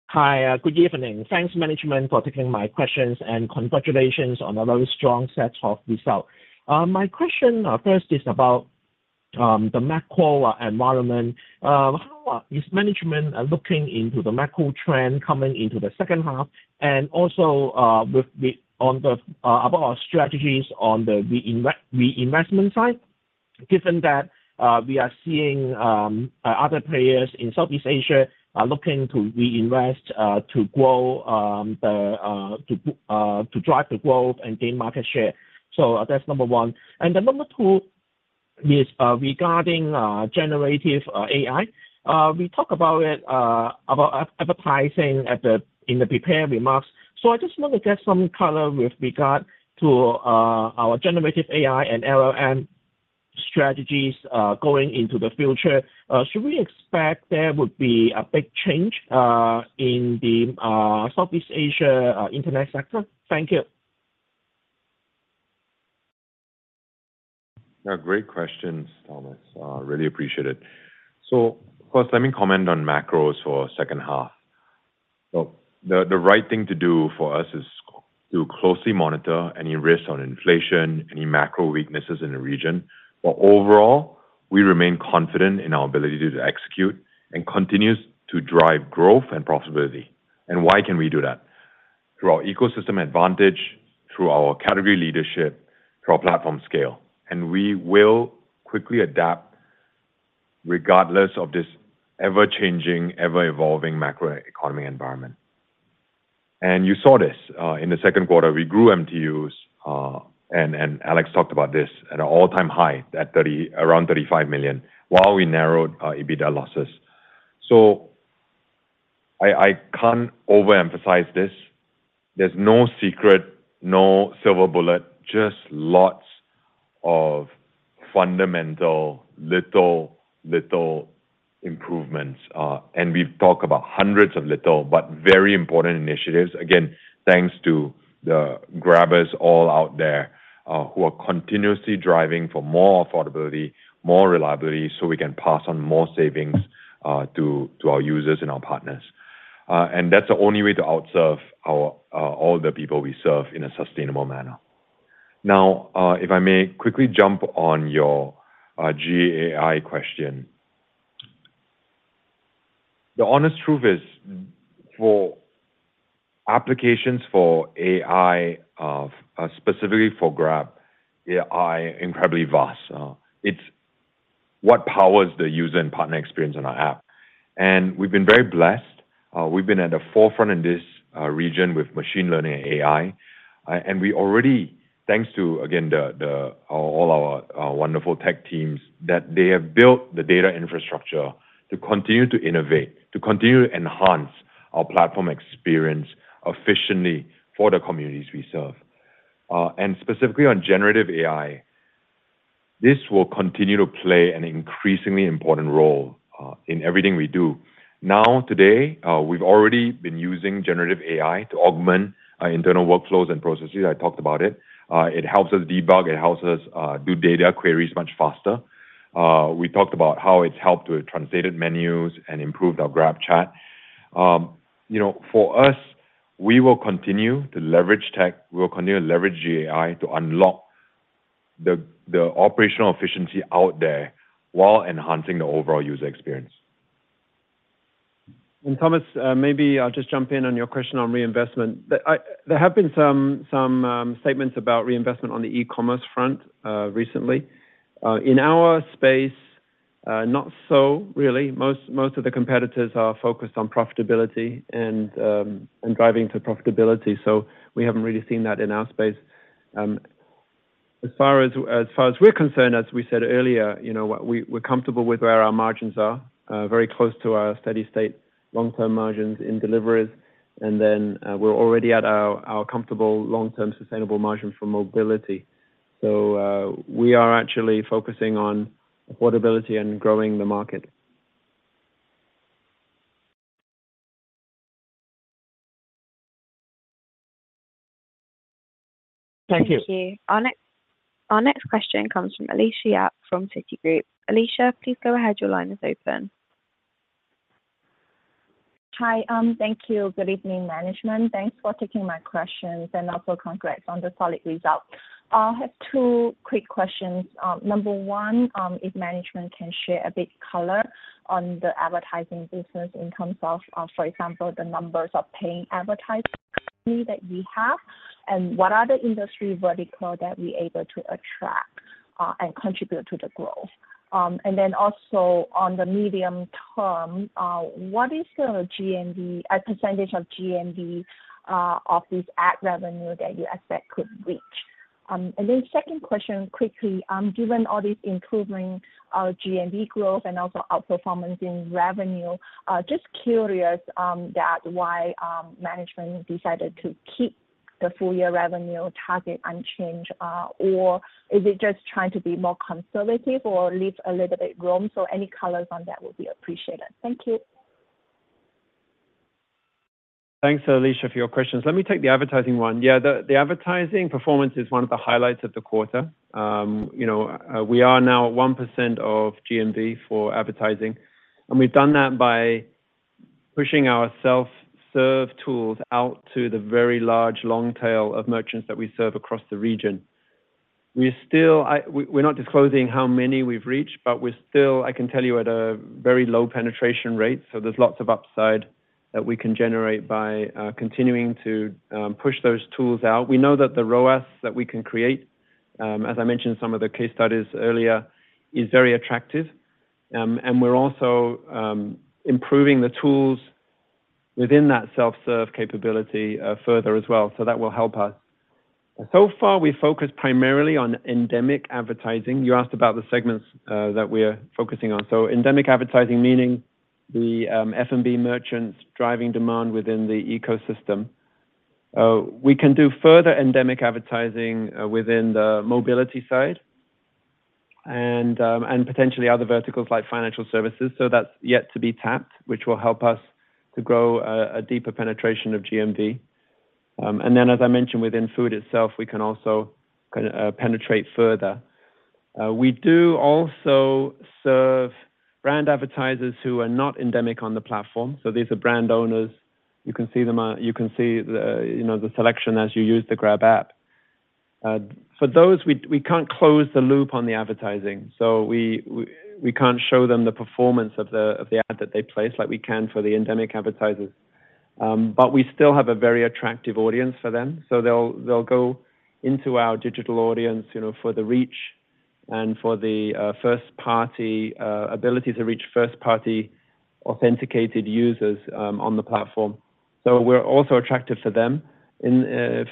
Hi, uh, good evening. Thanks, management, for taking my questions, and congratulations on a very strong set of results. Uh, my question uh, first is about um, the macro environment. How is management looking into the macro trend coming into the second half? And also, with the Uh, about our strategies on the reinvestment side, given that uh, we are seeing um, uh, other players in Southeast Asia are looking to reinvest to grow um, the to to drive the growth and gain market share. So that's number one. And then number two is regarding generative AI. We talk about it about advertising in the prepared remarks. So I just want to get some color with regard to uh, our generative AI and LLM strategies uh, going into the future. Uh, should we expect there would be a big change in the Southeast Asia internet sector? Thank you. Yeah, great questions, Thomas. Really appreciate it. So first, let me comment on macros for second half. The right thing to do for us is to closely monitor any risks on inflation, any macro weaknesses in the region. But overall, we remain confident in our ability to execute and continues to drive growth and profitability. And why can we do that? Through our ecosystem advantage, through our category leadership, through our platform scale, and we will quickly adapt regardless of this ever-changing, ever-evolving macroeconomic environment. And you saw this uh, in the second quarter, we grew MTUs, uh, and Alex talked about this at an all-time high at around 35 million, while we narrowed our EBITDA losses. So I can't overemphasize this. There's no secret, no silver bullet, just lots of fundamental, little, little improvements. Uh, and we've talked about hundreds of little, but very important initiatives. Again, thanks to the Grabbers all out there, uh, who are continuously driving for more affordability, more reliability, so we can pass on more savings uh, to our users and our partners. And that's the only way to outserve all the people we serve in a sustainable manner. Now, if I may quickly jump on your GAI question. The honest truth is, for applications for AI, uh, uh, specifically for Grab, AI incredibly vast. Uh, it's what powers the user and partner experience on our app. And we've been very blessed. We've been at the forefront in this region with machine learning and AI. And we already, thanks to, again, all our wonderful tech teams, that they have built the data infrastructure to continue to innovate, to continue to enhance our platform experience efficiently for the communities we serve. Uh, and specifically on generative AI, this will continue to play an increasingly important role uh, in everything we do. Now, today, uh, we've already been using generative AI to augment our internal workflows and processes. I talked about it. It helps us debug, it helps us do data queries much faster. Uh, we talked about how it's helped with translated menus and improved our Grab GrabChat. Um, you know, for us, we will continue to leverage tech, we will continue to leverage GenAI to unlock the the operational efficiency out there while enhancing the overall user experience. And Thomas, uh, maybe I'll just jump in on your question on reinvestment. There have been some some um, statements about reinvestment on the e-commerce front uh, recently. In our space, not so really. Most most of the competitors are focused on profitability and um and driving to profitability, so we haven't really seen that in our space. Um as far as as far as we're concerned, as we said earlier, you know, we're comfortable with where our margins are, very close to our steady state long-term margins in deliveries. And then, we're already at our comfortable long-term sustainable margin for mobility. So, we are actually focusing on affordability and growing the market. Thank you. Thank you. Our next question comes from Alicia Yap from Citigroup. Alicia, please go ahead. Your line is open. Hi, um, thank you. Good evening, management. Thanks for taking my questions, and also congrats on the solid results. I have two quick questions. Um, number one, um, if management can share a bit color on the advertising business in terms of, uh, for example, the numbers of paying advertisers that we have, and what are the industry vertical that we're able to attract, uh, and contribute to the growth? Um, and then also on the medium term, uh, what is the GMV, a percentage of GMV, of this ad revenue that you expect could reach? Um, and then second question, quickly, um, given all these improving uh, GMV growth and also outperformance in revenue, uh, just curious, um, that why management decided to keep the full year revenue target unchanged, uh, or is it just trying to be more conservative or leave a little bit room? So any colors on that would be appreciated. Thank you. Thanks, Alicia, for your questions. Let me take the advertising one. Yeah, the advertising performance is one of the highlights of the quarter. Um, you know, uh, we are now at 1% of GMV for advertising, and we've done that by pushing our self-serve tools out to the very large long tail of merchants that we serve across the region. We're still, we're not disclosing how many we've reached, but we're still, I can tell you, at a very low penetration rate, so there's lots of upside that we can generate by uh, continuing to um, push those tools out. We know that the ROAS that we can create, um, as I mentioned, some of the case studies earlier, is very attractive. Um, and we're also improving the tools within that self-serve capability uh, further as well, so that will help us. So far, we focus primarily on endemic advertising. You asked about the segments uh, that we're focusing on. So endemic advertising, meaning the um, F&B merchants driving demand within the ecosystem. Uh, we can do further endemic advertising uh, within the mobility side um, and potentially other verticals like financial services. So that's yet to be tapped, which will help us to grow a deeper penetration of GMV. Um, and then, as I mentioned, within food itself, we can also uh, penetrate further. We do also serve brand advertisers who are not endemic on the platform. So these are brand owners. You can see them, uh, you can see the, you know, the selection as you use the Grab app. Uh, for those, we can't close the loop on the advertising, so we can't show them the performance of the ad that they place like we can for the endemic advertisers. Um, but we still have a very attractive audience for them, so they'll go into our digital audience, you know, for the reach and for the uh, first-party uh, ability to reach first-party authenticated users um, on the platform. So we're also attractive for them. Uh,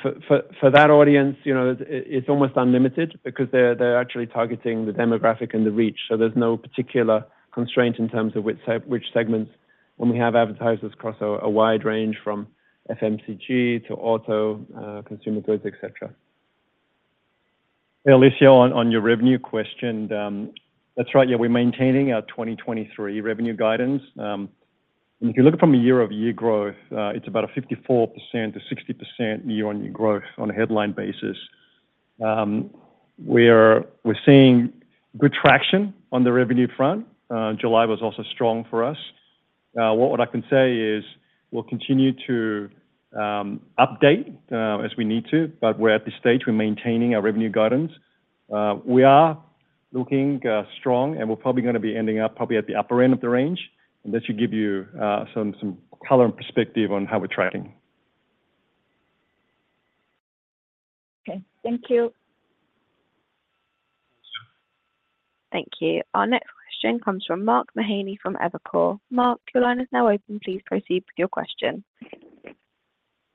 for that audience, you know, it's almost unlimited because they're actually targeting the demographic and the reach, so there's no particular constraint in terms of which segments, when we have advertisers across a wide range from FMCG to auto, consumer goods, et cetera. Alicia, on your revenue question, um, that's right. Yeah, we're maintaining our 2023 revenue guidance. Um, and if you look from a year-over-year growth, uh, it's about a 54%-60% year-on-year growth on a headline basis. Um we're seeing good traction on the revenue front. Uh, July was also strong for us. Uh, what I can say is we'll continue to Um, update uh, as we need to, but we're at this stage, we're maintaining our revenue guidance. Uh, we are looking uh, strong, and we're probably gonna be ending up probably at the upper end of the range, and that should give you uh some some color and perspective on how we're tracking. Okay. Thank you. Thank you. Our next question comes from Mark Mahaney from Evercore. Mark, your line is now open. Please proceed with your question.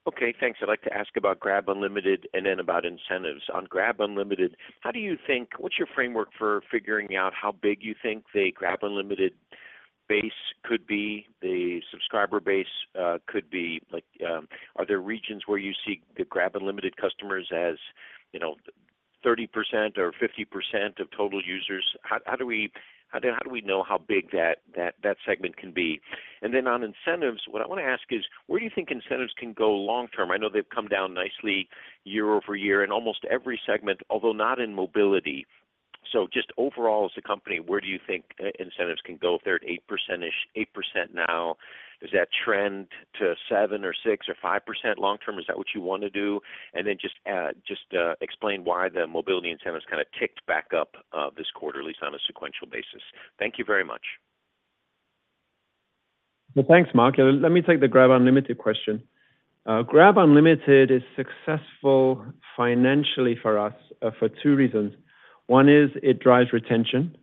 Okay, thanks. I'd like to ask about Grab Unlimited and then about incentives. On Grab Unlimited, how do you think, what's your framework for figuring out how big you think the Grab Unlimited base could be, the subscriber base, uh, could be? Like, um, are there regions where you see the Grab Unlimited customers as, you know, 30% or 50% of total users? How do we know how big that segment can be? And then on incentives, what I want to ask is, where do you think incentives can go long term? I know they've come down nicely year-over-year in almost every segment, although not in mobility. So just overall, as a company, where do you think uh, incentives can go if they're at 8%-ish, 8% now? Does that trend to 7 or 6 or 5% long term? Is that what you want to do? And then just uh, uh, explain why the mobility incentives kind of ticked back up uh, this quarter, at least on a sequential basis. Thank you very much. Well, thanks, Mark. Let me take the Grab Unlimited question. Grab Unlimited is successful financially for us, for two reasons. One is it drives retention,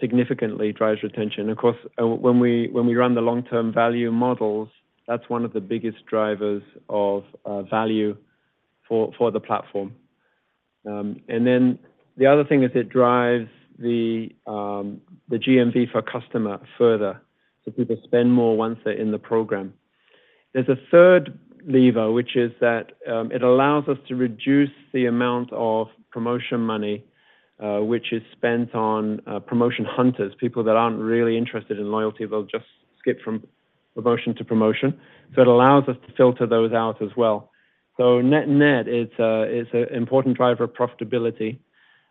significantly drives retention. Of course, uh, when we run the long-term value models, that's one of the biggest drivers of uh, value for the platform. Um, and then the other thing is it drives the um, GMV for customer further, so people spend more once they're in the program. There's a third lever, which is that um, it allows us to reduce the amount of promotion money, Uh, which is spent on uh, promotion hunters, people that aren't really interested in loyalty. They'll just skip from promotion to promotion. So it allows us to filter those out as well. So net-net, it's an important driver of profitability.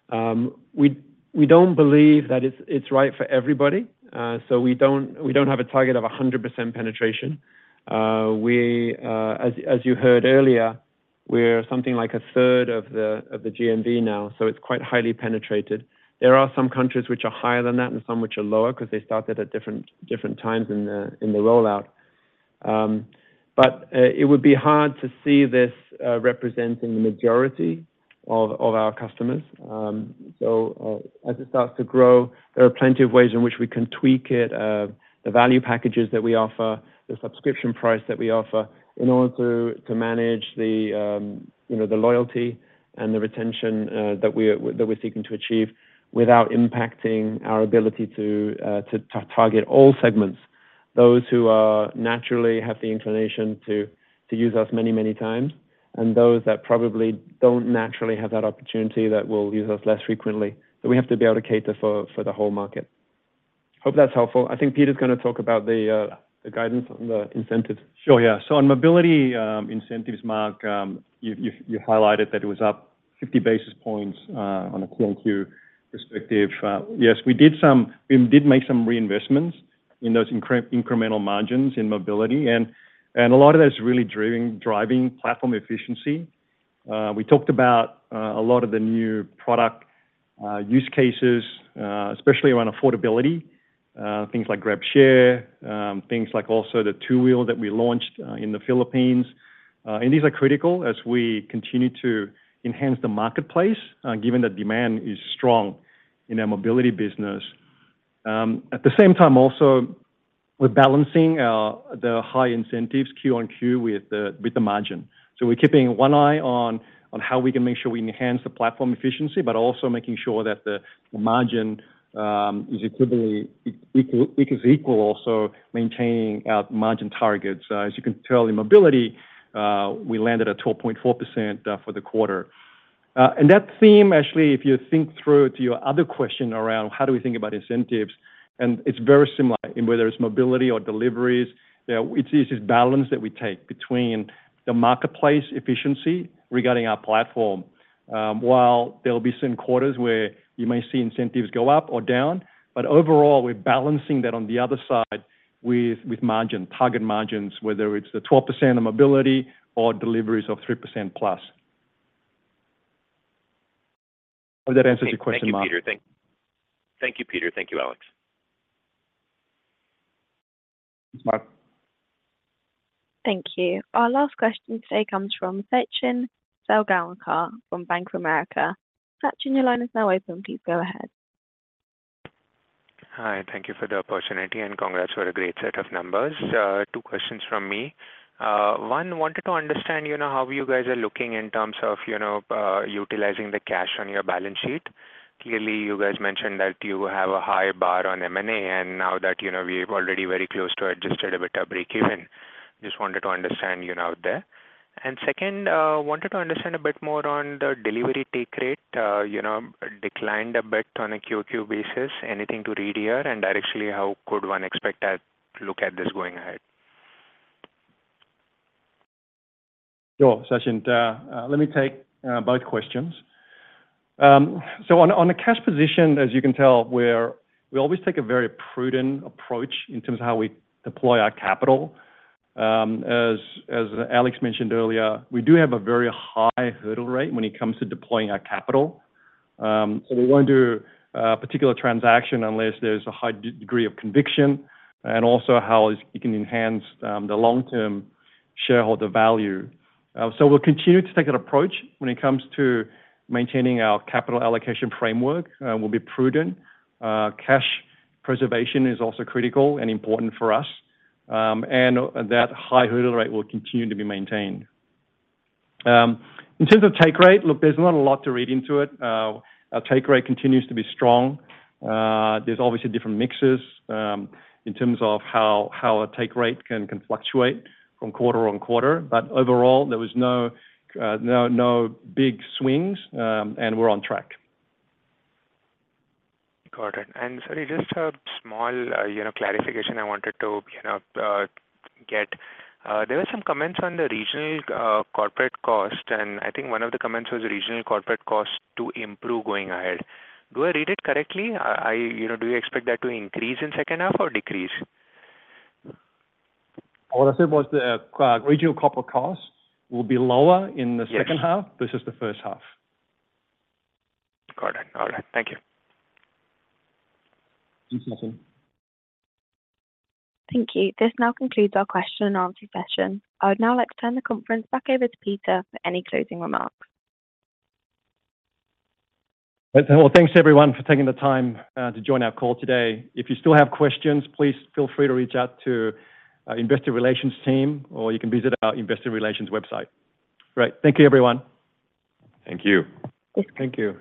Um, we don't believe that it's right for everybody, uh, so we don't have a target of 100% penetration. As you heard earlier, we're something like a third of the of the GMV now, so it's quite highly penetrated. There are some countries which are higher than that and some which are lower because they started at different different times in the in the rollout. Um, but uh, it would be hard to see this uh, representing the majority of our customers. Um, so, uh, as it starts to grow, there are plenty of ways in which we can tweak it, the value packages that we offer, the subscription price that we offer, in order to manage the, um, you know, the loyalty and the retention uh, that we're seeking to achieve without impacting our ability to uh, target all segments. Those who are naturally have the inclination to use us many, many times, and those that probably don't naturally have that opportunity, that will use us less frequently. So we have to be able to cater for the whole market. Hope that's helpful. I think Peter's gonna talk about the uh, guidance on the incentives. Sure, yeah. So on mobility um, incentives, Mark, um, you highlighted that it was up 50 basis points uh, on a Q-on-Q perspective. Uh, yes, we did some we did make some reinvestments in those incremental margins in mobility, and a lot of that is really driving driving platform efficiency. Uh, we talked about a lot of the new product use cases, especially around affordability, Uh, things like GrabShare, um things like also the two-wheel that we launched uh, in the Philippines. Uh, and these are critical as we continue to enhance the marketplace, given that demand is strong in our mobility business. Um, at the same time, also, we're balancing the high incentives Q-on-Q with the with the margin. So we're keeping one eye on on how we can make sure we enhance the platform efficiency, but also making sure that the margin Um, is equally equal, also maintaining our margin targets. Uh, as you can tell, in mobility, uh, we landed at 12.4% uh, for the quarter. And that theme, actually, if you think through to your other question around how do we think about incentives, and it's very similar in whether it's mobility or deliveries, it's this balance that we take between the marketplace efficiency regarding our platform. Um, while there will be some quarters where you may see incentives go up or down, but overall, we're balancing that on the other side with with margin, target margins, whether it's the 12% of mobility or deliveries of 3%+. Plus. Hope that answers your question, Mark. Thank you, Peter. Thank you, Peter. Thank you, Alex. Thanks, Mark. Thank you. Our last question today comes from Sachin Salgaonkar from Bank of America. Sachin, your line is now open. Please go ahead. Hi, thank you for the opportunity, and congrats for a great set of numbers. Uh, two questions from me. Uh, one, wanted to understand, you know, how you guys are looking in terms of, you know, uh, utilizing the cash on your balance sheet. Clearly, you guys mentioned that you have a high bar on M&A, and now that, you know, we're already very close to adjusted EBITDA breakeven. Just wanted to understand, you know, out there. And second, uh, wanted to understand a bit more on the delivery take rate, uh, you know, declined a bit on a QoQ basis. Anything to read here? And directionally, how could one expect to look at this going ahead? Sure, Sachin. Uh, let me take both questions. Um, so on on the cash position, as you can tell, we always take a very prudent approach in terms of how we deploy our capital. Um, as Alex mentioned earlier, we do have a very high hurdle rate when it comes to deploying our capital. Um, so we won't do a particular transaction unless there's a high degree of conviction, and also how it can enhance um, the long-term shareholder value. Uh, so we'll continue to take that approach when it comes to maintaining our capital allocation framework. Uh, we'll be prudent. Uh, cash preservation is also critical and important for us, Um, and that high hurdle rate will continue to be maintained. Um, in terms of take rate, look, there's not a lot to read into it. Uh, our take rate continues to be strong. Uh, there's obviously different mixes um, in terms of how a take rate can fluctuate from quarter-on-quarter, but overall, there was no uh, no big swings, and we're on track. Got it. And sorry, just a small, uh, you know, clarification I wanted to, you know, uh, get. Uh, there were some comments on the regional corporate cost, and I think one of the comments was regional corporate cost to improve going ahead. Do I read it correctly? You know, do you expect that to increase in second half or decrease? What I said was the regional corporate costs will be lower in the second half versus the first half. Got it. All right. Thank you. Thanks, Sachin. Thank you. This now concludes our question and answer session. I would now like to turn the conference back over to Peter for any closing remarks. Uh, well, thanks, everyone, for taking the time uh, to join our call today. If you still have questions, please feel free to reach out to our investor relations team, or you can visit our investor relations website. Great. Thank you, everyone. Thank you. Thank you.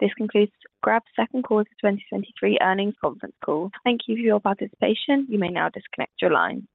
This concludes Grab's second quarter 2023 earnings conference call. Thank you for your participation. You may now disconnect your line.